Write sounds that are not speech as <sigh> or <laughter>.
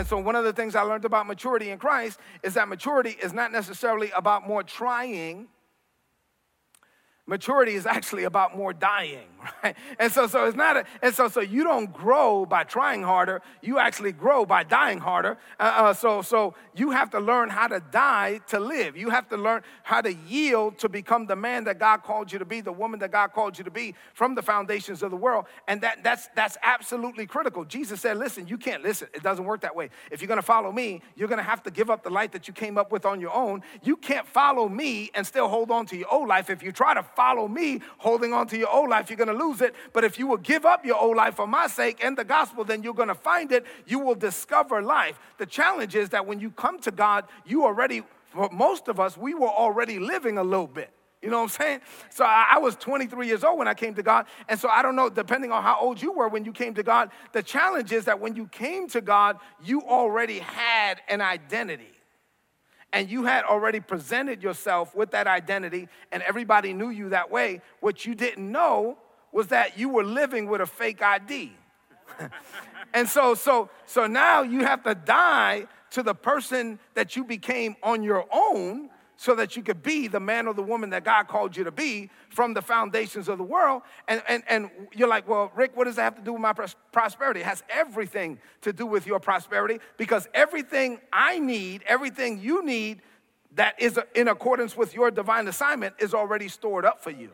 And so, one of the things I learned about maturity in Christ is that maturity is not necessarily about more trying. Maturity is actually about more dying, <laughs> right? And so, so it's not, a, and so, so you don't grow by trying harder. You actually grow by dying harder. Uh, uh, so, so you have to learn how to die to live. You have to learn how to yield to become the man that God called you to be, the woman that God called you to be from the foundations of the world. And that, that's, that's absolutely critical. Jesus said, listen, you can't listen. It doesn't work that way. If you're going to follow me, you're going to have to give up the light that you came up with on your own. You can't follow me and still hold on to your old life. If you try to follow me holding on to your old life, you're going to lose it. But if you will give up your old life for my sake and the gospel, then you're going to find it. You will discover life. The challenge is that when you come to God, you already, for most of us, we were already living a little bit. You know what I'm saying? So I, was 23 years old when I came to God. And so I don't know, depending on how old you were when you came to God, the challenge is that when you came to God, you already had an identity and you had already presented yourself with that identity and everybody knew you that way, what you didn't know was that you were living with a fake ID. <laughs> and so so so now you have to die to the person that you became on your own so that you could be the man or the woman that God called you to be from the foundations of the world. And, and, and you're like, well, Rick, what does that have to do with my pros- prosperity? It has everything to do with your prosperity because everything I need, everything you need that is in accordance with your divine assignment is already stored up for you.